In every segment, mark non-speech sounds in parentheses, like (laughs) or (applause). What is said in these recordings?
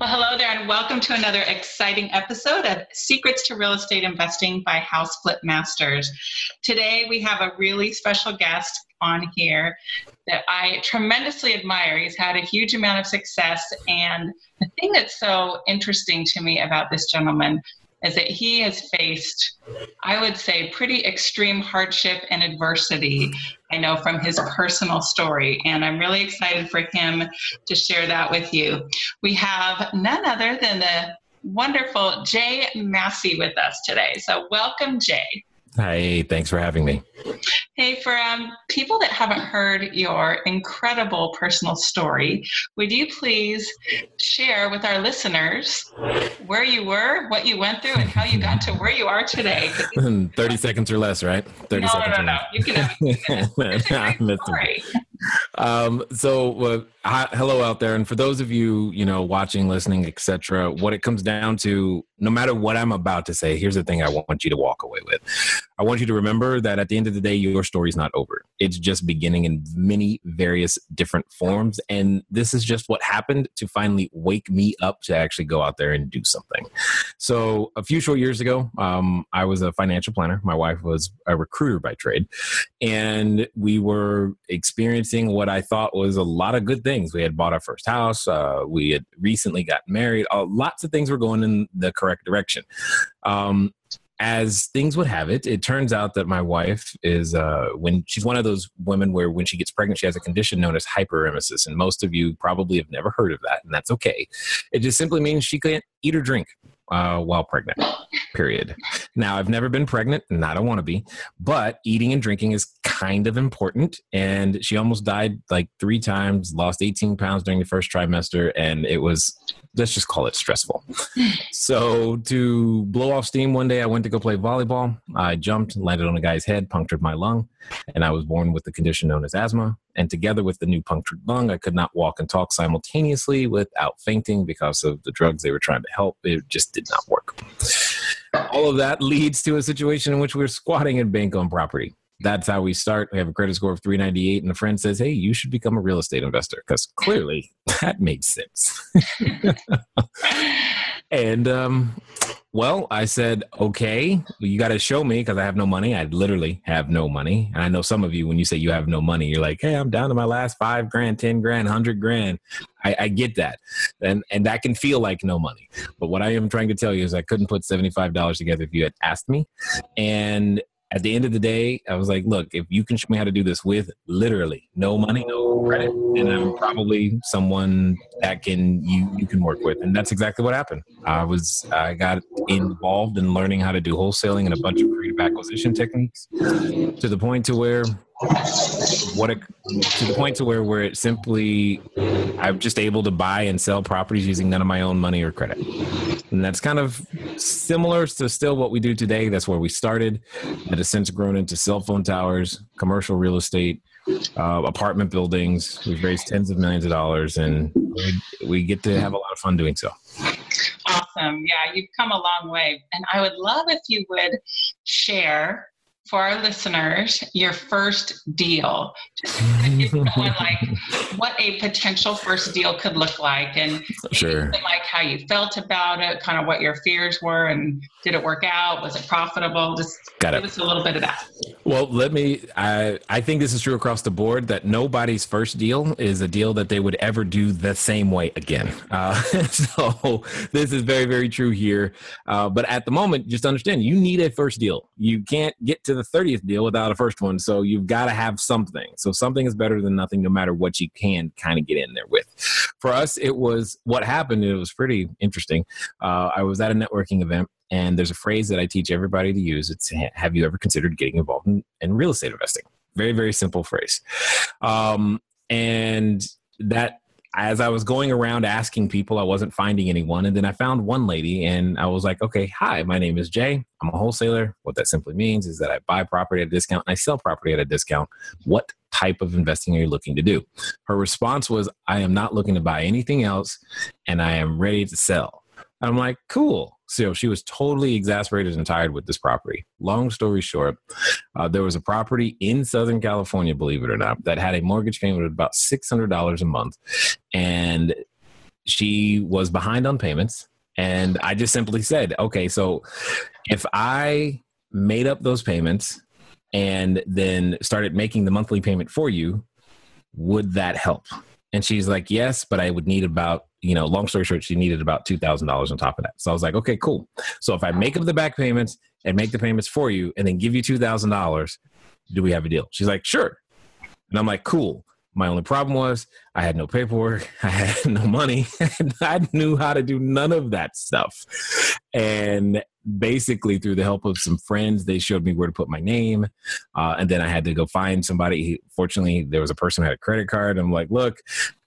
Well, hello there, and welcome to another exciting episode of Secrets to Real Estate Investing by House Flip Masters. Today, we have a really special guest on here that I tremendously admire. He's had a huge amount of success, and the thing that's so interesting to me about this gentleman is that he has faced, I would say, pretty extreme hardship and adversity. I know from his personal story, and I'm really excited for him to share that with you. We have none other than the wonderful Jay Massey with us today. So, welcome, Jay. Hi, thanks for having me. Hey, for um, people that haven't heard your incredible personal story, would you please share with our listeners where you were, what you went through, and how you got to where you are today? (laughs) 30 seconds or less, right? 30 no, seconds. No, no, no. You can have, you (laughs) can. It's a great story. Um, so uh, hi, hello out there. And for those of you you know watching listening etc what it comes down to no matter what i'm about to say here's the thing i want you to walk away with. I want you to remember that at the end of the day your story is not over. It's just beginning in many various different forms. And this is just what happened to finally wake me up to actually go out there and do something. So a few short years ago um, i was a financial planner. My wife was a recruiter by trade. And we were experiencing what i thought was a lot of good things things. We had bought our first house. Uh, we had recently got married. Uh, lots of things were going in the correct direction. Um, as things would have it, it turns out that my wife is uh, when she's one of those women where when she gets pregnant, she has a condition known as hyperemesis, and most of you probably have never heard of that, and that's okay. It just simply means she can't eat or drink uh, while pregnant. Period. Now, I've never been pregnant, and I don't want to be, but eating and drinking is kind of important. And she almost died like three times, lost 18 pounds during the first trimester, and it was let's just call it stressful. (sighs) so to blow off steam one day, I went to go play volleyball. I jumped, landed on a guy's head, punctured my lung, and I was born with the condition known as asthma. And together with the new punctured lung, I could not walk and talk simultaneously without fainting because of the drugs they were trying to help. It just did not work. All of that leads to a situation in which we're squatting in bank owned property that's how we start. We have a credit score of 398, and a friend says, Hey, you should become a real estate investor because (laughs) clearly that made sense. (laughs) and, um, well, I said, okay, you got to show me because I have no money. I literally have no money. And I know some of you, when you say you have no money, you're like, hey, I'm down to my last five grand, 10 grand, 100 grand. I, I get that. And, and that can feel like no money. But what I am trying to tell you is I couldn't put $75 together if you had asked me. And at the end of the day, I was like, look, if you can show me how to do this with literally no money, no credit, then I'm probably someone that can you you can work with. And that's exactly what happened. I was I got involved in learning how to do wholesaling and a bunch of creative acquisition techniques to the point to where what to the point to where where it simply I'm just able to buy and sell properties using none of my own money or credit. And that's kind of similar to still what we do today. That's where we started. That has since grown into cell phone towers, commercial real estate, uh, apartment buildings. We've raised tens of millions of dollars, and we, we get to have a lot of fun doing so. Awesome. Yeah, you've come a long way. And I would love if you would share for our listeners your first deal. Just like what a potential first deal could look like and sure. like how you felt about it kind of what your fears were and did it work out? Was it profitable? Just Got give it. us a little bit of that. Well let me I, I think this is true across the board that nobody's first deal is a deal that they would ever do the same way again. Uh, (laughs) so this is very very true here. Uh, but at the moment just understand you need a first deal. You can't get to the the 30th deal without a first one. So you've got to have something. So something is better than nothing, no matter what you can kind of get in there with. For us, it was what happened. It was pretty interesting. Uh, I was at a networking event and there's a phrase that I teach everybody to use. It's have you ever considered getting involved in, in real estate investing? Very, very simple phrase. Um, and that as I was going around asking people, I wasn't finding anyone. And then I found one lady and I was like, okay, hi, my name is Jay. I'm a wholesaler. What that simply means is that I buy property at a discount and I sell property at a discount. What type of investing are you looking to do? Her response was, I am not looking to buy anything else and I am ready to sell. I'm like, cool. So she was totally exasperated and tired with this property. Long story short, uh, there was a property in Southern California, believe it or not, that had a mortgage payment of about $600 a month. And she was behind on payments. And I just simply said, okay, so if I made up those payments and then started making the monthly payment for you, would that help? And she's like, yes, but I would need about, you know, long story short, she needed about $2,000 on top of that. So I was like, okay, cool. So if I make up the back payments and make the payments for you and then give you $2,000, do we have a deal? She's like, sure. And I'm like, cool. My only problem was I had no paperwork, (laughs) I had no money, (laughs) I knew how to do none of that stuff. And basically, through the help of some friends, they showed me where to put my name. Uh, and then I had to go find somebody. Fortunately, there was a person who had a credit card. I'm like, look,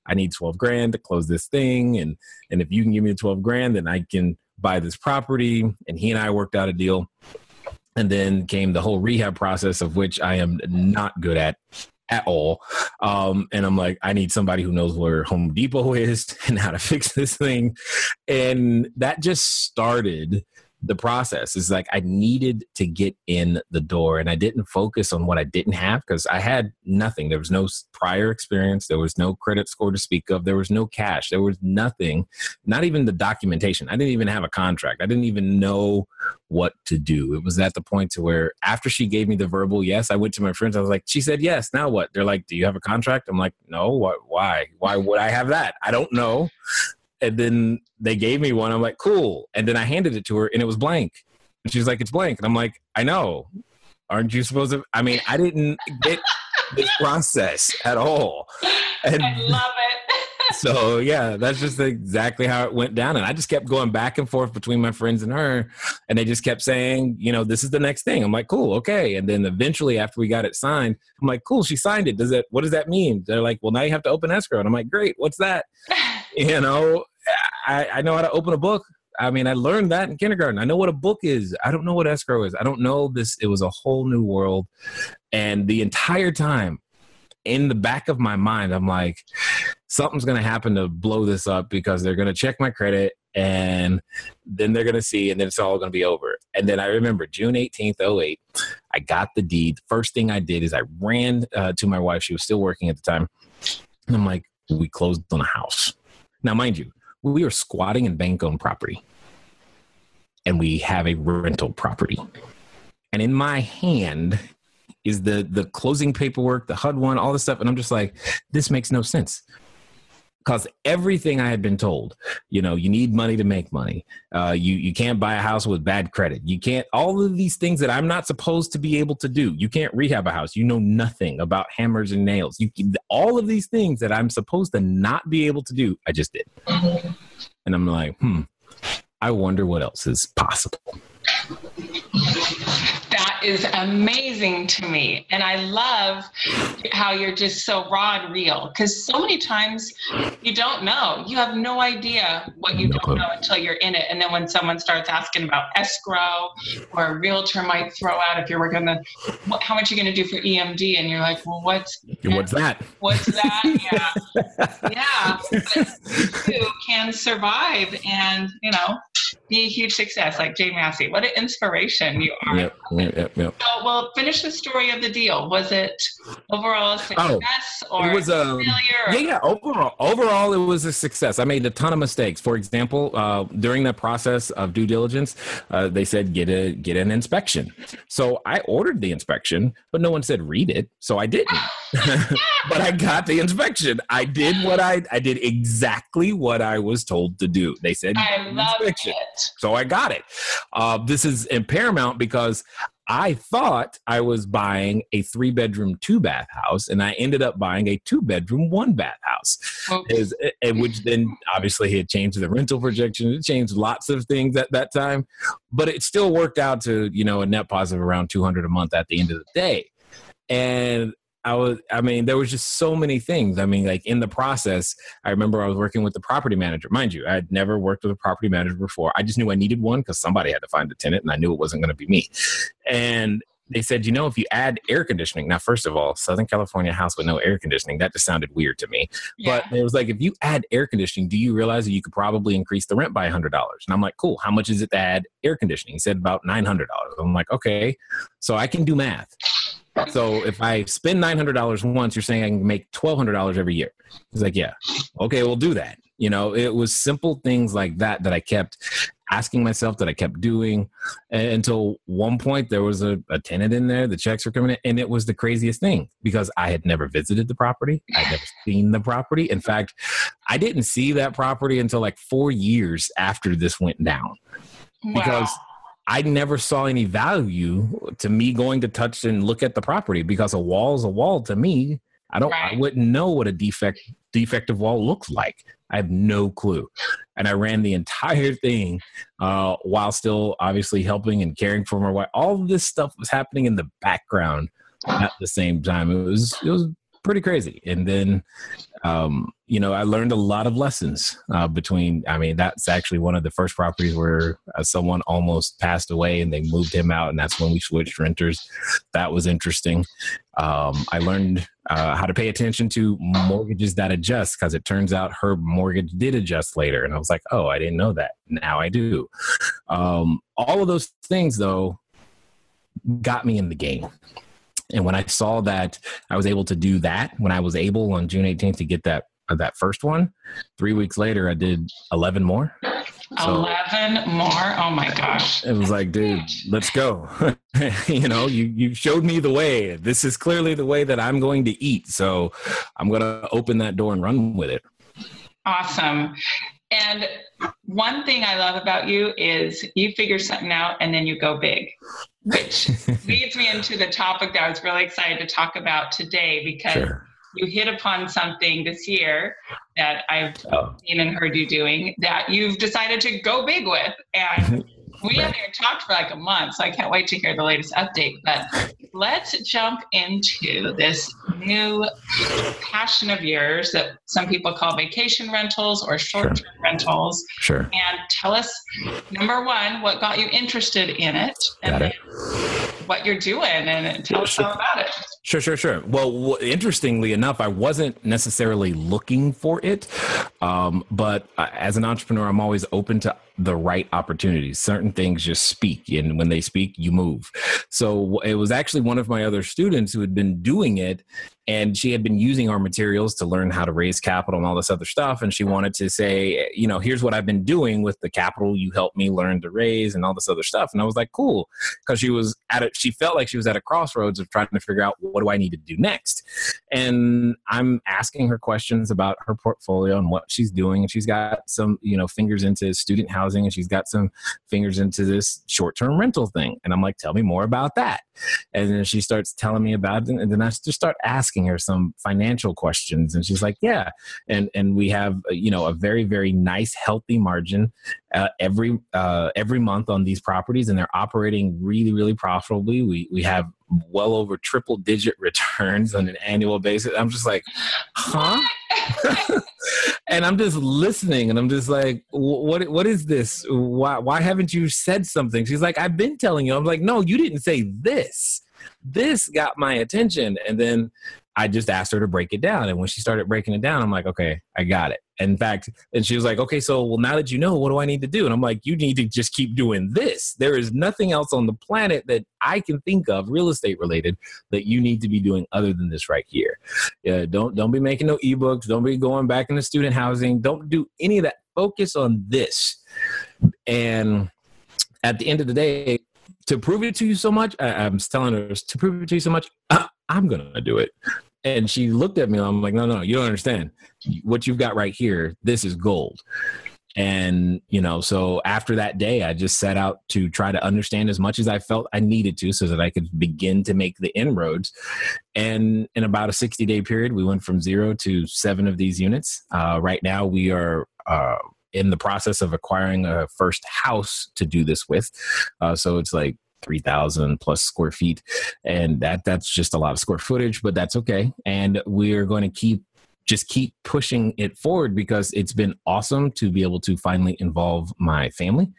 I need 12 grand to close this thing. And, and if you can give me the 12 grand, then I can buy this property. And he and I worked out a deal. And then came the whole rehab process, of which I am not good at at all. Um, and I'm like, I need somebody who knows where Home Depot is (laughs) and how to fix this thing. And that just started the process is like I needed to get in the door and I didn't focus on what I didn't have because I had nothing. There was no prior experience. There was no credit score to speak of. There was no cash. There was nothing, not even the documentation. I didn't even have a contract. I didn't even know what to do. It was at the point to where after she gave me the verbal yes, I went to my friends. I was like, she said yes. Now what? They're like, do you have a contract? I'm like, no. What? Why? Why would I have that? I don't know and then they gave me one. I'm like, cool. And then I handed it to her and it was blank. And she's like, it's blank. And I'm like, I know. Aren't you supposed to? I mean, I didn't get this process at all. And I love it. (laughs) so yeah, that's just exactly how it went down. And I just kept going back and forth between my friends and her. And they just kept saying, you know, this is the next thing. I'm like, cool, okay. And then eventually after we got it signed, I'm like, cool, she signed it. Does it what does that mean? They're like, well, now you have to open escrow. And I'm like, great, what's that? (laughs) You know, I, I know how to open a book. I mean, I learned that in kindergarten. I know what a book is. I don't know what escrow is. I don't know this. It was a whole new world. And the entire time in the back of my mind, I'm like, something's going to happen to blow this up because they're going to check my credit and then they're going to see and then it's all going to be over. And then I remember June 18th, 08, I got the deed. First thing I did is I ran uh, to my wife. She was still working at the time. And I'm like, we closed on a house. Now, mind you, we are squatting in bank owned property and we have a rental property. And in my hand is the the closing paperwork, the HUD one, all this stuff. And I'm just like, this makes no sense because everything I had been told, you know, you need money to make money. Uh, you you can't buy a house with bad credit. You can't all of these things that I'm not supposed to be able to do. You can't rehab a house. You know nothing about hammers and nails. You all of these things that I'm supposed to not be able to do. I just did, and I'm like, hmm. I wonder what else is possible is amazing to me. And I love how you're just so raw and real because so many times you don't know. You have no idea what you no don't know until you're in it. And then when someone starts asking about escrow or a realtor might throw out if you're going to, how much are you going to do for EMD? And you're like, well, what's, what's that? What's that? (laughs) yeah. yeah. But you can survive and, you know, be a huge success like Jay Massey. What an inspiration you are. Yep, yep, yep. So, well, finish the story of the deal. Was it overall a oh, success oh, or it was a um, failure? Yeah, yeah. Overall, overall, it was a success. I made a ton of mistakes. For example, uh, during the process of due diligence, uh, they said get a get an inspection. So I ordered the inspection, but no one said read it, so I didn't. (laughs) but I got the inspection. I did what I I did exactly what I was told to do. They said I love inspection. it. So I got it. Uh, this is in paramount because I thought I was buying a three bedroom, two bath house, and I ended up buying a two bedroom, one bath house. Is, and which then obviously had changed the rental projection. It changed lots of things at that time, but it still worked out to, you know, a net positive around 200 a month at the end of the day. And I was, I mean, there was just so many things. I mean, like in the process, I remember I was working with the property manager. Mind you, I had never worked with a property manager before. I just knew I needed one because somebody had to find a tenant and I knew it wasn't going to be me. And they said, you know, if you add air conditioning, now, first of all, Southern California house with no air conditioning, that just sounded weird to me. Yeah. But it was like, if you add air conditioning, do you realize that you could probably increase the rent by $100? And I'm like, cool. How much is it to add air conditioning? He said about $900. I'm like, okay. So I can do math. So if I spend $900 once, you're saying I can make $1,200 every year. He's like, yeah. Okay, we'll do that. You know, it was simple things like that that I kept asking myself that I kept doing until one point there was a, a tenant in there, the checks were coming in, and it was the craziest thing because I had never visited the property. I'd never seen the property. In fact, I didn't see that property until like four years after this went down. Wow. Because I never saw any value to me going to touch and look at the property because a wall is a wall to me. I don't right. I wouldn't know what a defect defective wall looks like. I have no clue. And I ran the entire thing uh, while still obviously helping and caring for my wife. All this stuff was happening in the background at the same time. It was it was pretty crazy. And then, um, you know, I learned a lot of lessons uh, between. I mean, that's actually one of the first properties where uh, someone almost passed away, and they moved him out, and that's when we switched renters. That was interesting. Um, I learned uh, how to pay attention to mortgages that adjust because it turns out her mortgage did adjust later, and I was like, oh, I didn't know that. Now I do. Um, all of those things, though, got me in the game. And when I saw that I was able to do that, when I was able on June 18th to get that uh, that first one, three weeks later I did 11 more. So 11 more. Oh my gosh. It was like, dude, let's go. (laughs) you know, you you showed me the way. This is clearly the way that I'm going to eat. So I'm going to open that door and run with it. Awesome. And one thing I love about you is you figure something out and then you go big, which (laughs) leads me into the topic that I was really excited to talk about today because sure. you hit upon something this year that I've oh. seen and heard you doing that you've decided to go big with. And (laughs) we haven't even talked for like a month, so I can't wait to hear the latest update. But let's jump into this new passion of yours that some people call vacation rentals or short term sure. rentals. Sure. And tell us, number one, what got you interested in it, and it. what you're doing, and tell us sure. all about it. Sure, sure, sure. Well, interestingly enough, I wasn't necessarily looking for it, um, but uh, as an entrepreneur, I'm always open to the right opportunities. Certain things just speak, and when they speak, you move. So it was actually one of my other students who had been doing it and she had been using our materials to learn how to raise capital and all this other stuff. And she wanted to say you know here's what i've been doing with the capital you helped me learn to raise and all this other stuff. And i was like cool. Because she was at it she felt like she was at a crossroads of trying to figure out what do i need to do next? And i'm asking her questions about her portfolio and what she's doing. And she's got some you know fingers into student housing and she's got some fingers into this short-term rental thing. And i'm like tell me more about that. And then she starts telling me about it. And then i just start asking asking her some financial questions and she's like yeah. And and we have uh, you know a very very nice healthy margin uh, every uh, every month on these properties and they're operating really really profitably. We we have well over triple digit returns on an annual basis. I'm just like huh? (laughs) (laughs) And i'm just listening and i'm just like what what is this? Why why haven't you said something? She's like i've been telling you. I'm like no you didn't say this. This got my attention. And then I just asked her to break it down. And when she started breaking it down, I'm like, okay, I got it. In fact, and she was like, okay, so well, now that you know, what do I need to do? And I'm like, you need to just keep doing this. There is nothing else on the planet that I can think of, real estate related, that you need to be doing other than this right here. Yeah, don't don't be making no ebooks. Don't be going back into student housing. Don't do any of that. Focus on this. And at the end of the day, to prove it to you so much, I, am telling her to prove it to you so much, uh, I'm gonna do it. And she looked at me. I'm like, no, no, you don't understand. What you've got right here, this is gold. And you know, so after that day, I just set out to try to understand as much as I felt I needed to, so that I could begin to make the inroads. And in about a 60 day period, we went from zero to seven of these units. Uh, right now, we are. Uh, in the process of acquiring a first house to do this with. Uh, so it's like 3,000 plus square feet. And that that's just a lot of square footage, but that's okay. And we're going to keep just keep pushing it forward because it's been awesome to be able to finally involve my family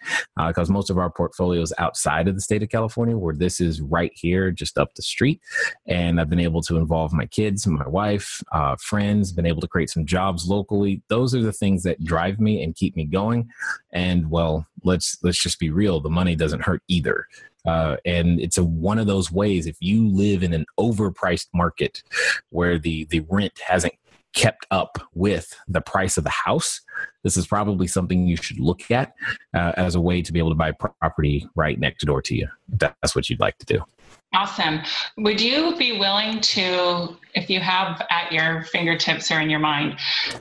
because uh, most of our portfolio is outside of the state of California, where this is right here, just up the street. And I've been able to involve my kids, my wife, uh, friends, been able to create some jobs locally. Those are the things that drive me and keep me going. And well, let's let's just be real. The money doesn't hurt either. Uh, and it's a one of those ways if you live in an overpriced market where the the rent hasn't kept up with the price of the house, this is probably something you should look at uh, as a way to be able to buy property right next door to you. That's what you'd like to do. Awesome. Would you be willing to, if you have at your fingertips or in your mind,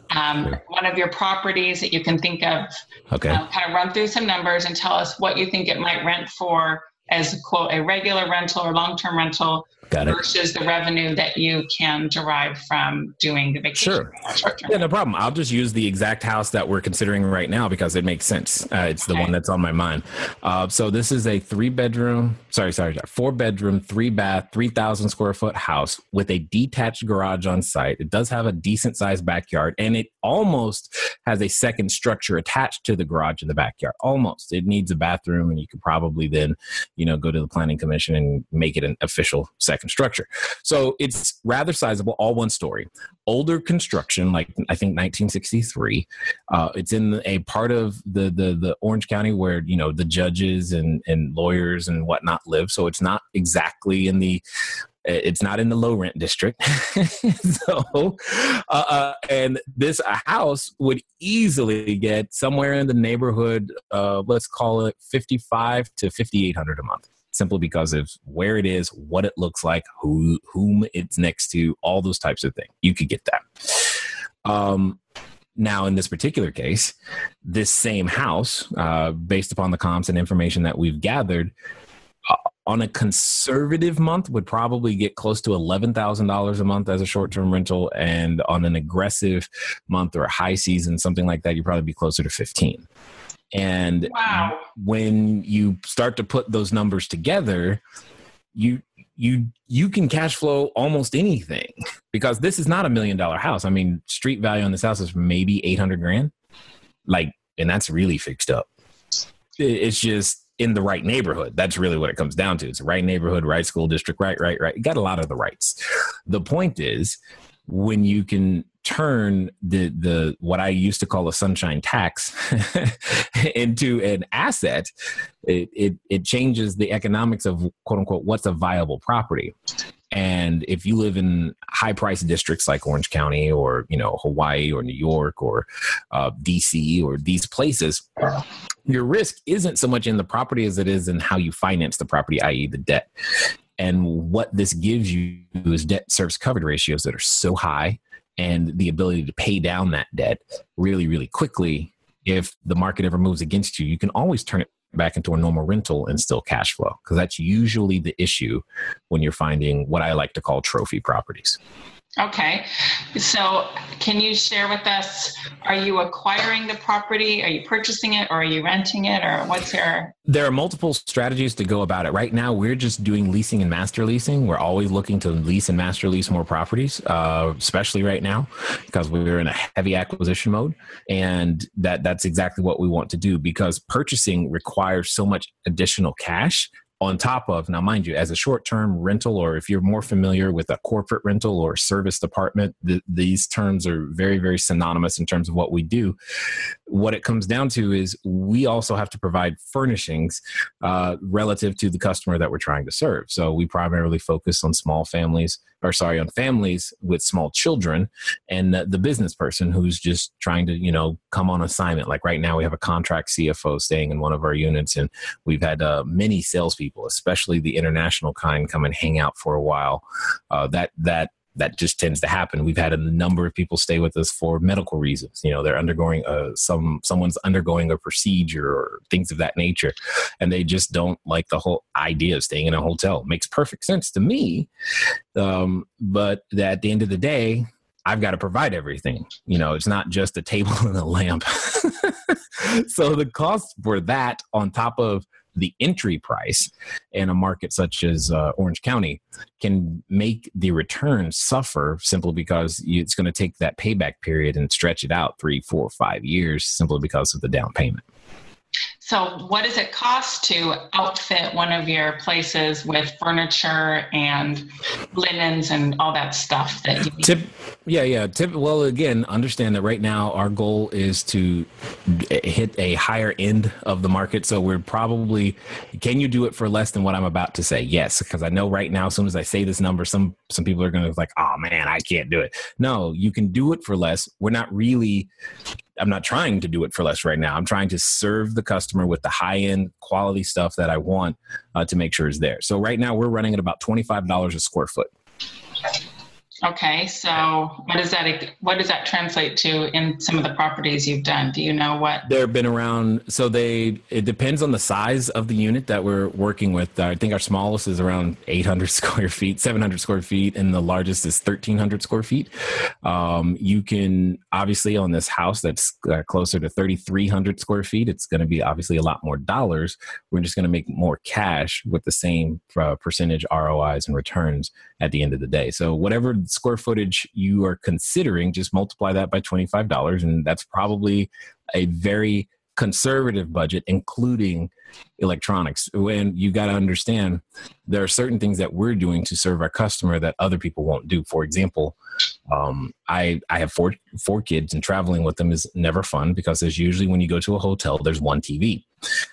um, sure. one of your properties that you can think of, okay. Uh, kind of run through some numbers and tell us what you think it might rent for as quote a regular rental or long-term rental Got it. versus the revenue that you can derive from doing the vacation. Sure. Yeah, no problem. I'll just use the exact house that we're considering right now because it makes sense. Uh, it's the one that's on my mind. Uh, so this is a three bedroom, sorry, sorry, four bedroom, three bath, 3,000 square foot house with a detached garage on site. It does have a decent sized backyard and it almost has a second structure attached to the garage in the backyard. Almost. It needs a bathroom and you could probably then, you know, go to the planning commission and make it an official second structure. So it's rather sizable, all one story. Older construction, like I think 1963. Uh, it's in a part of the, the the Orange County where you know the judges and and lawyers and whatnot live. So it's not exactly in the it's not in the low rent district (laughs) so uh, uh, and this house would easily get somewhere in the neighborhood let's call it 55 to 5800 a month simply because of where it is, what it looks like, who whom it's next to, all those types of things. You could get that. Um, now, in this particular case, this same house, uh, based upon the comps and information that we've gathered, uh, on a conservative month would probably get close to $11,000 a month as a short-term rental and on an aggressive month or a high season something like that you'd probably be closer to 15 and wow. when you start to put those numbers together, you you you can cash flow almost anything because this is not a million dollar house. I mean, street value on this house is maybe 800 grand. Like and that's really fixed up. It's just in the right neighborhood. That's really what it comes down to. It's the right neighborhood, right school district, right, right, right. You got a lot of the rights. The point is when you can turn the the what I used to call a sunshine tax (laughs) into an asset, it, it it changes the economics of quote unquote what's a viable property. And if you live in high price districts like Orange County or you know Hawaii or New York or uh, DC or these places, your risk isn't so much in the property as it is in how you finance the property, i.e., the debt. And what this gives you is debt service coverage ratios that are so high and the ability to pay down that debt really, really quickly. If the market ever moves against you, you can always turn it back into a normal rental and still cash flow because that's usually the issue when you're finding what I like to call trophy properties. Okay. So, can you share with us are you acquiring the property? Are you purchasing it or are you renting it or what's your There are multiple strategies to go about it. Right now, we're just doing leasing and master leasing. We're always looking to lease and master lease more properties, uh, especially right now because we're in a heavy acquisition mode and that that's exactly what we want to do because purchasing requires so much additional cash on top of now mind you as a short-term rental or if you're more familiar with a corporate rental or serviced apartment th- these terms are very very synonymous in terms of what we do what it comes down to is we also have to provide furnishings uh, relative to the customer that we're trying to serve. So we primarily focus on small families or sorry on families with small children and the business person who's just trying to you know come on assignment. Like right now we have a contract cfo staying in one of our units and we've had uh, many salespeople especially the international kind come and hang out for a while. Uh, that that that just tends to happen. We've had a number of people stay with us for medical reasons. You know, they're undergoing a, some someone's undergoing a procedure or things of that nature, and they just don't like the whole idea of staying in a hotel. Makes perfect sense to me, um, but at the end of the day, I've got to provide everything. You know, it's not just a table (laughs) and a lamp. (laughs) so the cost for that, on top of the entry price in a market such as uh, Orange County can make the return suffer simply because it's going to take that payback period and stretch it out three, four, five years simply because of the down payment. So, what does it cost to outfit one of your places with furniture and linens and all that stuff that you need? Tip, yeah, yeah. Tip, well, again, understand that right now our goal is to hit a higher end of the market. So we're probably, can you do it for less than what I'm about to say? Yes, because I know right now, as soon as I say this number, some some people are going to be like, oh man, I can't do it. No, you can do it for less. We're not really I'm not trying to do it for less right now. I'm trying to serve the customer with the high end quality stuff that I want uh, to make sure is there. So right now we're running at about $25 a square foot. Okay, so what does that what does that translate to in some of the properties you've done? Do you know what? They've been around. So they it depends on the size of the unit that we're working with. I think our smallest is around 800 (laughs) square feet, 700 square feet, and the largest is 1300 square feet. Um, you can obviously on this house that's uh, closer to 3300 square feet. It's going to be obviously a lot more dollars. We're just going to make more cash with the same uh, percentage ROIs and returns at the end of the day. So whatever square footage you are considering, just multiply that by $25. And that's probably a very conservative budget, including electronics. When you got to understand, there are certain things that we're doing to serve our customer that other people won't do. For example, um, I I have four four kids, and traveling with them is never fun because there's usually when you go to a hotel, there's one TV.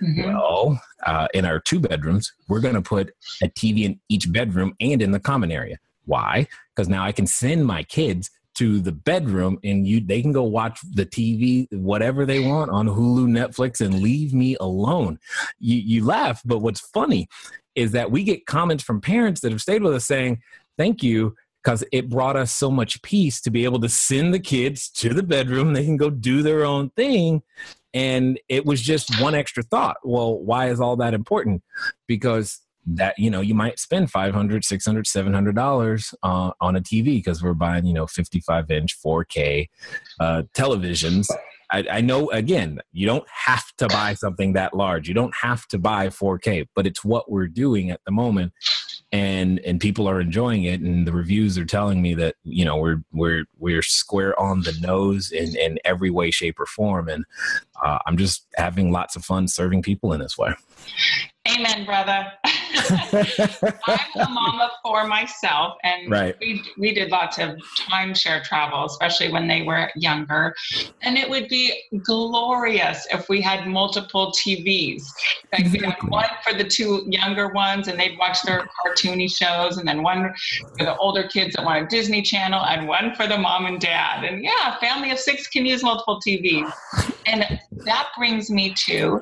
Mm-hmm. Well, uh, in our two bedrooms, we're going to put a TV in each bedroom and in the common area. Why? Because now I can send my kids to the bedroom and you they can go watch the TV whatever they want on Hulu, Netflix and leave me alone. You you laugh, but what's funny is that we get comments from parents that have stayed with us saying, "Thank you because it brought us so much peace to be able to send the kids to the bedroom. They can go do their own thing. And it was just one extra thought. Well, why is all that important? Because that you know you might spend 500 600 700 dollars uh, on a tv because we're buying you know 55 inch 4k uh, televisions. I, I, know again you don't have to buy something that large. You don't have to buy 4k but it's what we're doing at the moment and and people are enjoying it and the reviews are telling me that you know we're we're we're square on the nose in in every way shape or form and uh, i'm just having lots of fun serving people in this way. Amen brother (laughs) (laughs) I'm a mama for myself, and right. we we did lots of timeshare travel, especially when they were younger. And it would be glorious if we had multiple TVs. Like exactly. we had one for the two younger ones, and they'd watch their cartoony shows, and then one for the older kids that want a Disney Channel, and one for the mom and dad. And yeah, a family of six can use multiple TVs. And that brings me to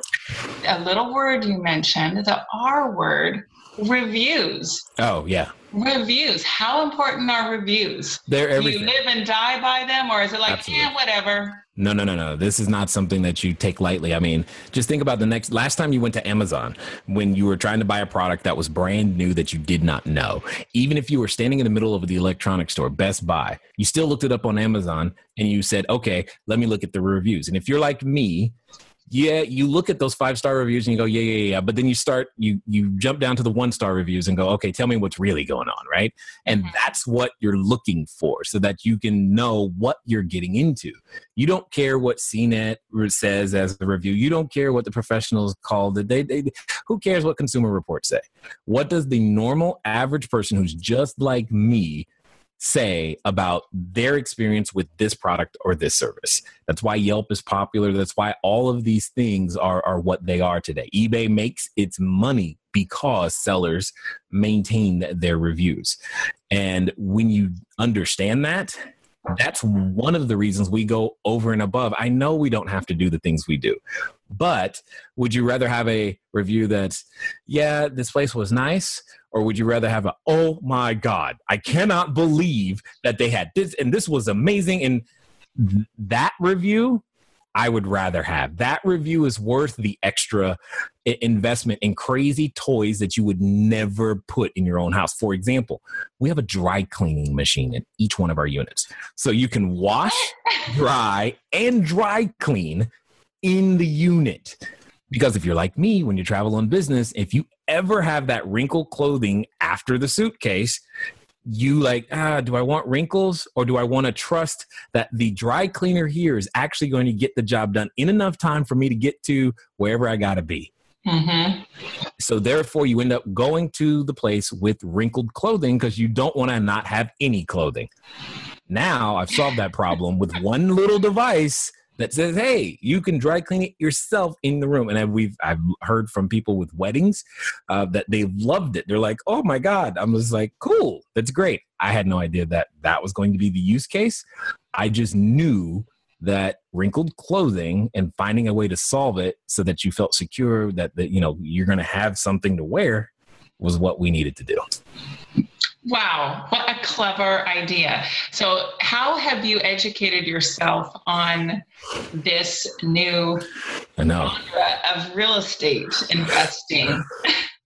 a little word you mentioned, the R word, reviews. Oh, yeah. Reviews. How important are reviews? They're everything. Do you live and die by them, or is it like, Absolutely. yeah, whatever? No, no, no, no. This is not something that you take lightly. I mean, just think about the next last time you went to Amazon when you were trying to buy a product that was brand new that you did not know. Even if you were standing in the middle of the electronics store, Best Buy, you still looked it up on Amazon and you said, okay, let me look at the reviews. And if you're like me, yeah, you look at those five star reviews and you go, yeah, yeah, yeah. But then you start, you you jump down to the one star reviews and go, okay, tell me what's really going on, right? And mm-hmm. that's what you're looking for, so that you can know what you're getting into. You don't care what CNET says as a review. You don't care what the professionals called it. They, they, who cares what Consumer Reports say? What does the normal average person who's just like me say about their experience with this product or this service. That's why Yelp is popular. That's why all of these things are, are what they are today. eBay makes its money because sellers maintain their reviews. And when you understand that, that's one of the reasons we go over and above. I know we don't have to do the things we do, but would you rather have a review that's, yeah, this place was nice, or would you rather have a oh my god i cannot believe that they had this and this was amazing and th- that review i would rather have. That review is worth the extra investment in crazy toys that you would never put in your own house. For example we have a dry cleaning machine in each one of our units. So you can wash (laughs) dry and dry clean in the unit. Because if you're like me, when you travel on business, if you ever have that wrinkled clothing after the suitcase, you like, ah, do I want wrinkles or do I want to trust that the dry cleaner here is actually going to get the job done in enough time for me to get to wherever I got to be? Mm-hmm. So therefore, you end up going to the place with wrinkled clothing because you don't want to not have any clothing. Now I've solved that problem with one little device that says, "Hey, you can dry clean it yourself in the room." And we've I've heard from people with weddings uh, that they loved it. They're like, "Oh my god!" I'm just like, "Cool, that's great." I had no idea that that was going to be the use case. I just knew that wrinkled clothing and finding a way to solve it so that you felt secure that that you know you're going to have something to wear was what we needed to do. Wow, what a clever idea. So, how have you educated yourself on this new I know. of real estate investing? (laughs)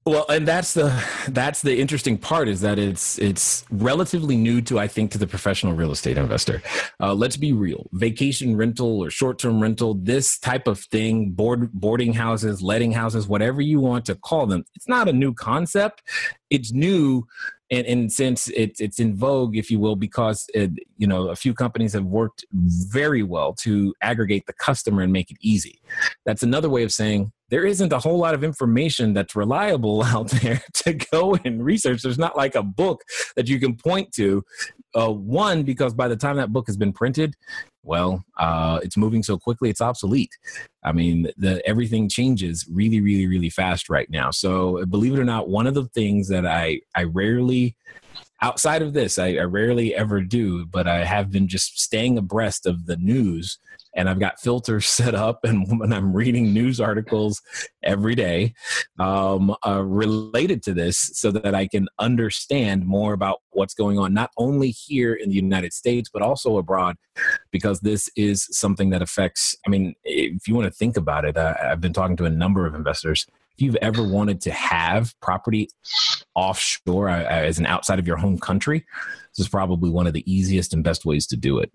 Well, and that's the that's the interesting part is that it's it's relatively new to I think to the professional real estate investor. Uh, let's be real: vacation rental or short term rental, this type of thing, board boarding houses, letting houses, whatever you want to call them, it's not a new concept. It's new and, and since it's it's in vogue, if you will, because it, you know a few companies have worked very well to aggregate the customer and make it easy. That's another way of saying there isn't a whole lot of information that's reliable (laughs) out there to go and research. There's not like a book that you can point to. Uh, one, because by the time that book has been printed, well, uh, it's moving so quickly, it's obsolete. I mean, the, everything changes really, really, really fast right now. So, believe it or not, one of the things that I I rarely outside of this, I, I, rarely ever do, but I have been just staying abreast of the news and I've got filters (laughs) set up, and (laughs) when I'm reading news articles every day um, uh, related to this, so that I can understand more about what's going on, not only here in the United States but also abroad, because this is something that affects. I mean, if you want to think about it, uh, I've been talking to a number of investors. If you've ever wanted to have property offshore uh, as an outside of your home country, this is probably one of the easiest and best ways to do it.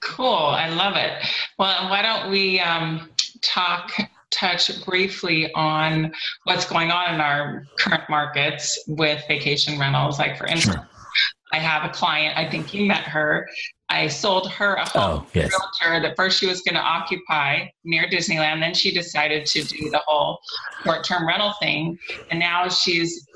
Cool. I love it. Well, why don't we um, talk, touch briefly on what's going on in our current markets with vacation rentals? Like, for instance, sure. I have a client, I think you met her, I sold her a home oh, yes. realtor that first she was going to occupy near Disneyland. Then she decided to do the whole short term rental thing. And now she's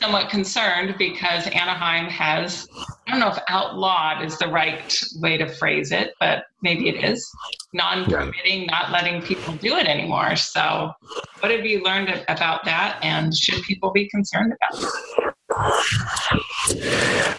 somewhat concerned because Anaheim has, I don't know if outlawed is the right way to phrase it, but maybe it is non permitting, not letting people do it anymore. So, what have you learned about that? And should people be concerned about that?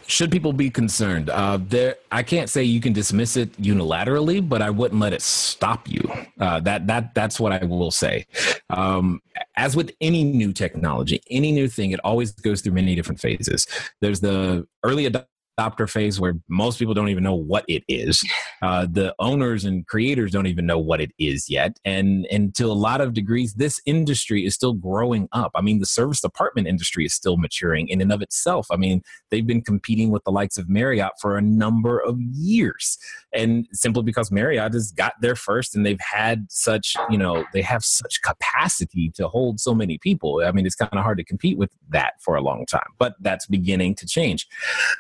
Should people be concerned? Uh, there, I can't say you can dismiss it unilaterally, but I wouldn't let it stop you. Uh, that that that's what I will say. Um, as with any new technology, any new thing, it always goes through many different phases. There's the early adopter adopter phase where most people don't even know what it is. (laughs) Uh, the owners and creators don't even know what it is yet. And, and to a lot of degrees, this industry is still growing up. I mean, the serviced apartment industry is still maturing in and of itself. I mean, they've been competing with the likes of Marriott for a number of years. And simply because Marriott has got there first and they've had such, you know, they have such capacity to hold so many people. I mean, it's kind of hard to compete with that for a long time, but that's beginning to change.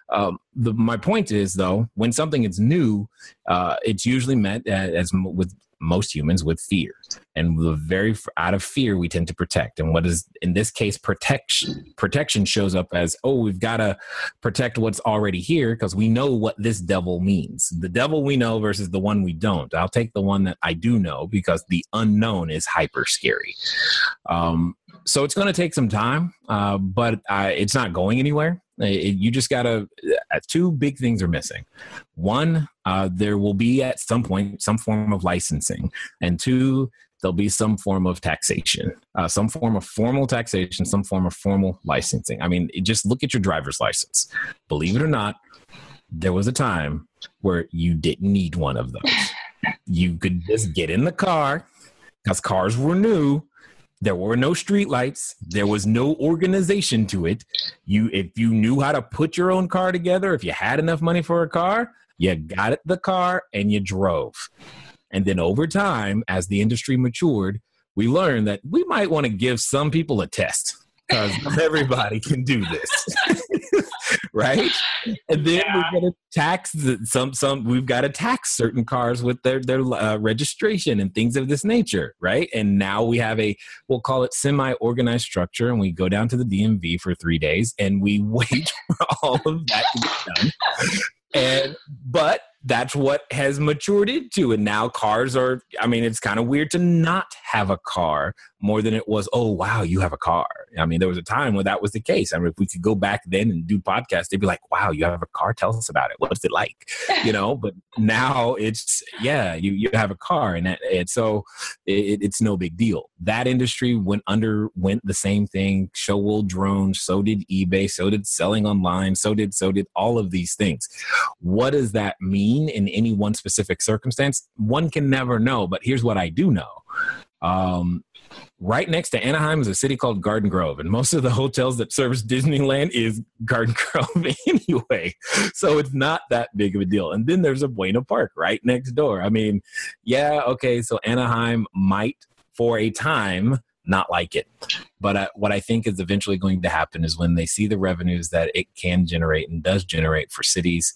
Um, the, my point is though when something is new uh, it's usually met as, with most humans with fear. And the very out of fear we tend to protect. And what is in this case protection protection shows up as oh we've got to protect what's already here because we know what this devil means. The devil we know versus the one we don't. I'll take the one that i do know because the unknown is hyper scary um, so it's going to take some time uh, but it's not going anywhere it, you just gotta. Uh, two big things are missing. One, uh, there will be at some point some form of licensing, and two, there'll be some form of taxation, uh, some form of formal taxation, some form of formal licensing. I mean, just look at your driver's license. Believe it or not, there was a time where you didn't need one of those. (laughs) you could just get in the car because cars were new there were no streetlights. There was no organization to it. You, if you knew how to put your own car together, if you had enough money for a car, you got the car and you drove. And then over time, as the industry matured, we learned that we might want to give some people a test because everybody can do this. (laughs) right? And then yeah. we're going to tax some some we've got to tax certain cars with their their uh, registration and things of this nature, right? And now we have a we'll call it semi organized structure, and we go down to the DMV for three days, and we (laughs) wait for all of that to get done. And but that's what has matured into. And now cars are, I mean, it's kind of weird to not have a car more than it was, oh, wow, you have a car. I mean, there was a time when that was the case. I mean, if we could go back then and do podcasts, they'd be like, wow, you have a car? Tell us about it. What's it like? You (laughs) know, but now it's, yeah, you, you have a car. And, that, and so it, it's no big deal. That industry went under, went the same thing. Show will drones, so did eBay, so did selling online, so did, so did all of these things. What does that mean in any one specific circumstance? One can never know, but here's what I do know. Um, right next to Anaheim is a city called Garden Grove, and most of the hotels that service Disneyland is Garden (laughs) Grove anyway. So it's not that big of a deal. And then there's a Buena Park right next door. I mean, yeah, okay, so Anaheim might for a time not like it. But uh, what I think is eventually going to happen is when they see the revenues that it can generate and does generate for cities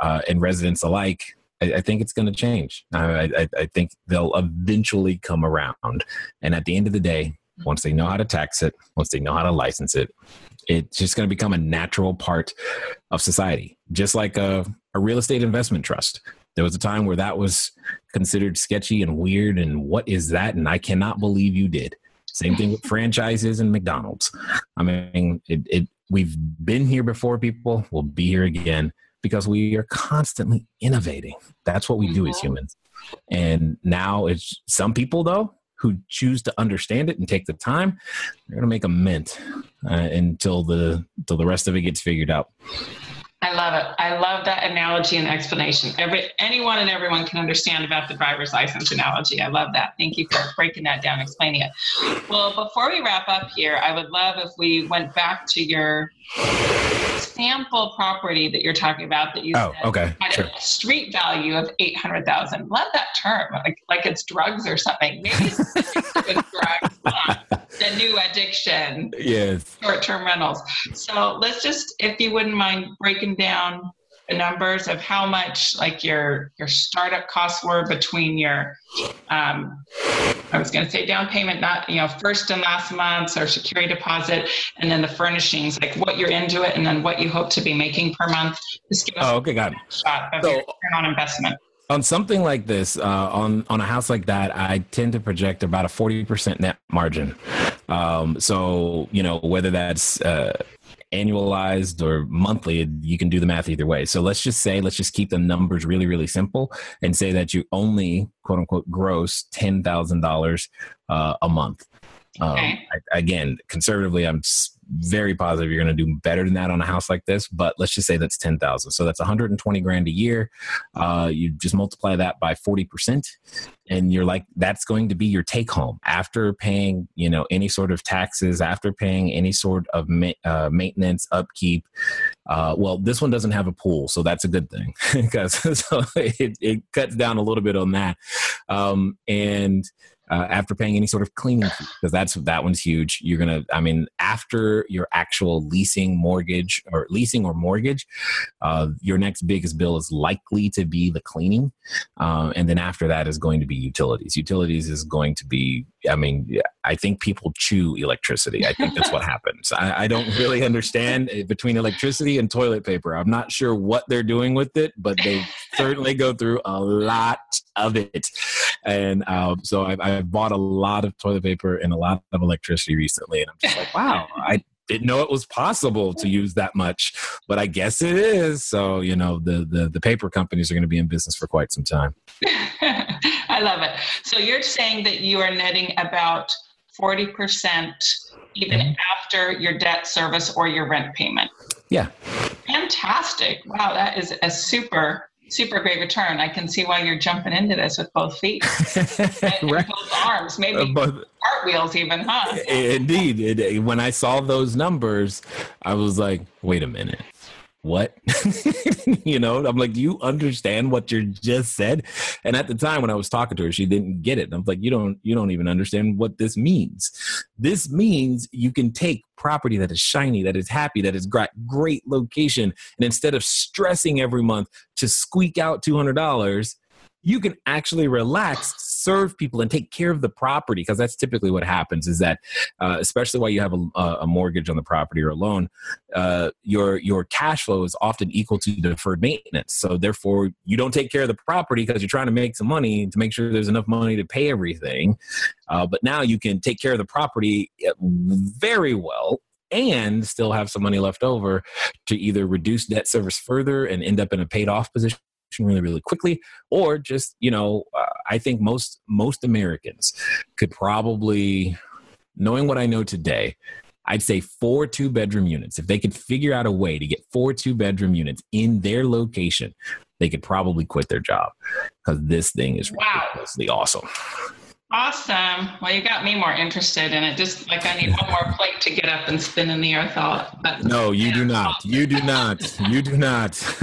uh, and residents alike, I, I think it's going to change. I, I, I think they'll eventually come around. And at the end of the day, once they know how to tax it, once they know how to license it, it's just going to become a natural part of society, just like a, a real estate investment trust. There was a time where that was considered sketchy and weird, and what is that? And I cannot believe you did. Same thing with franchises and McDonald's. I mean, it, it, we've been here before, people. We'll be here again because we are constantly innovating. That's what we do as mm-hmm. humans. And now it's some people though who choose to understand it and take the time. They're going to make a mint uh, until the until the rest of it gets figured out. I love it. I love that analogy and explanation. Every anyone and everyone can understand about the driver's license analogy. I love that. Thank you for breaking that down, explaining it. Well, before we wrap up here, I would love if we went back to your sample property that you're talking about that you oh, said okay. had sure. a street value of 800,000. Love that term, like, like it's drugs or something. Maybe it's (laughs) drugs, the new addiction. Yes. Short-term rentals. So let's just, if you wouldn't mind breaking down the numbers of how much like your your startup costs were between your um, I was going to say down payment, not you know first and last months or security deposit, and then the furnishings, like what you're into it, and then what you hope to be making per month. Just give us oh, okay, got it. shot of so, your return on investment. On something like this, uh, on on a house like that, I tend to project about a forty percent net margin. Um, so you know whether that's uh, annualized or monthly, you can do the math either way. So let's just say, let's just keep the numbers really, really simple and say that you only quote unquote gross $10,000 uh, a month. Um, okay. I, again, conservatively, I'm very positive you're going to do better than that on a house like this. But let's just say that's ten thousand, so that's 120 grand a year. Uh, you just multiply that by 40 percent, and you're like, that's going to be your take home after paying, you know, any sort of taxes, after paying any sort of ma- uh, maintenance, upkeep. Uh, well, this one doesn't have a pool, so that's a good thing (laughs) because (laughs) so it, it, cuts down a little bit on that. Um, and uh, after paying any sort of cleaning fee because that's that one's huge. You're gonna i mean after your actual leasing mortgage or leasing or mortgage uh, your next biggest bill is likely to be the cleaning uh, and then after that is going to be utilities. Utilities is going to be i mean i think people chew electricity. I think that's what (laughs) happens. I, I don't really understand between electricity and toilet paper. I'm not sure what they're doing with it but they certainly go through a lot of it. And um, so I've, I've bought a lot of toilet paper and a lot of electricity recently, and I'm just like, wow, I didn't know it was possible to use that much, but I guess it is. So you know, the the, the paper companies are going to be in business for quite some time. (laughs) I love it. So you're saying that you are netting about forty percent even mm-hmm. after your debt service or your rent payment. Yeah. Fantastic. Wow, that is a super super great return. I can see why you're jumping into this with both feet, (laughs) and, right. both arms, maybe uh, both, cartwheels, even, huh? Indeed. It, when I saw those numbers, I was like, wait a minute. What? (laughs) you know, I'm like, do you understand what you just said? And at the time when I was talking to her, she didn't get it. And I'm like, you don't, you don't even understand what this means. This means you can take property that is shiny, that is happy, that is got great location, and instead of stressing every month to squeak out $200, you can actually relax, serve people, and take care of the property because that's typically what happens. Is that uh, especially while you have a, a, mortgage on the property or a loan, uh, your your cash flow is often equal to deferred maintenance. So therefore, you don't take care of the property because you're trying to make some money to make sure there's enough money to pay everything. Uh, but now you can take care of the property uh, very well and still have some money left over to either reduce debt service further and end up in a paid off position really really quickly or just you know uh, i think most most americans could probably knowing what i know today I'd say four two bedroom units. If they could figure out a way to get four two bedroom units in their location, they could probably quit their job because this thing is wow. ridiculously awesome. Awesome. Well, you got me more interested in it. Just like I need one more (laughs) plate to get up and spin in the air thought. But no, you do not. You do not. You do not. (laughs)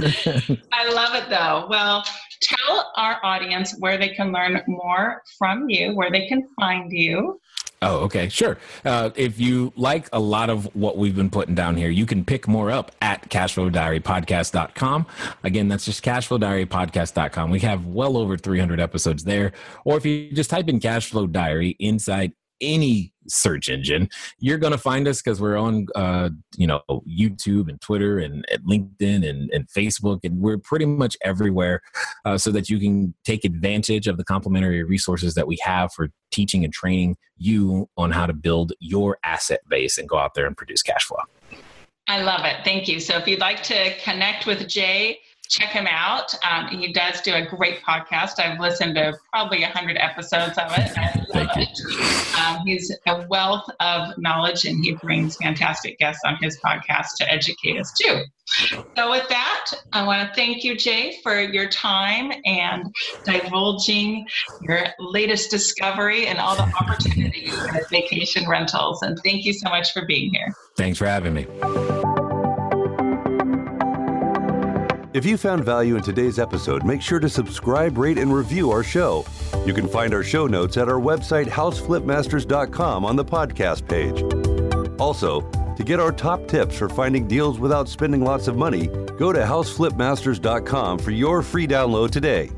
I love it though. Well, tell our audience where they can learn more from you, where they can find you. Oh, okay, sure. Uh, if you like a lot of what we've been putting down here, you can pick more up at cashflowdiarypodcast.com. Again, that's just cashflowdiarypodcast.com. We have well over 300 episodes there. Or if you just type in cashflow diary inside any search engine, you're going to find us because we're on, uh, you know, YouTube and Twitter and, and LinkedIn and, and, Facebook, and we're pretty much everywhere, uh, so that you can take advantage of the complementary resources that we have for teaching and training you on how to build your asset base and go out there and produce cash flow. I love it. Thank you. So if you'd like to connect with Jay check him out. Um, he does do a great podcast. I've listened to probably 100 episodes of it. (laughs) Thank you. It. Um, he's a wealth of knowledge and he brings fantastic guests on his podcast to educate us too. So, with that, I want to thank you, Jay, for your time and divulging your latest discovery and all the opportunities at vacation rentals. And thank you so much for being here. Thanks for having me. If you found value in today's episode, make sure to subscribe, rate, and review our show. You can find our show notes at our website, houseflipmasters.com, on the podcast page. Also, to get our top tips for finding deals without spending lots of money, go to houseflipmasters.com for your free download today.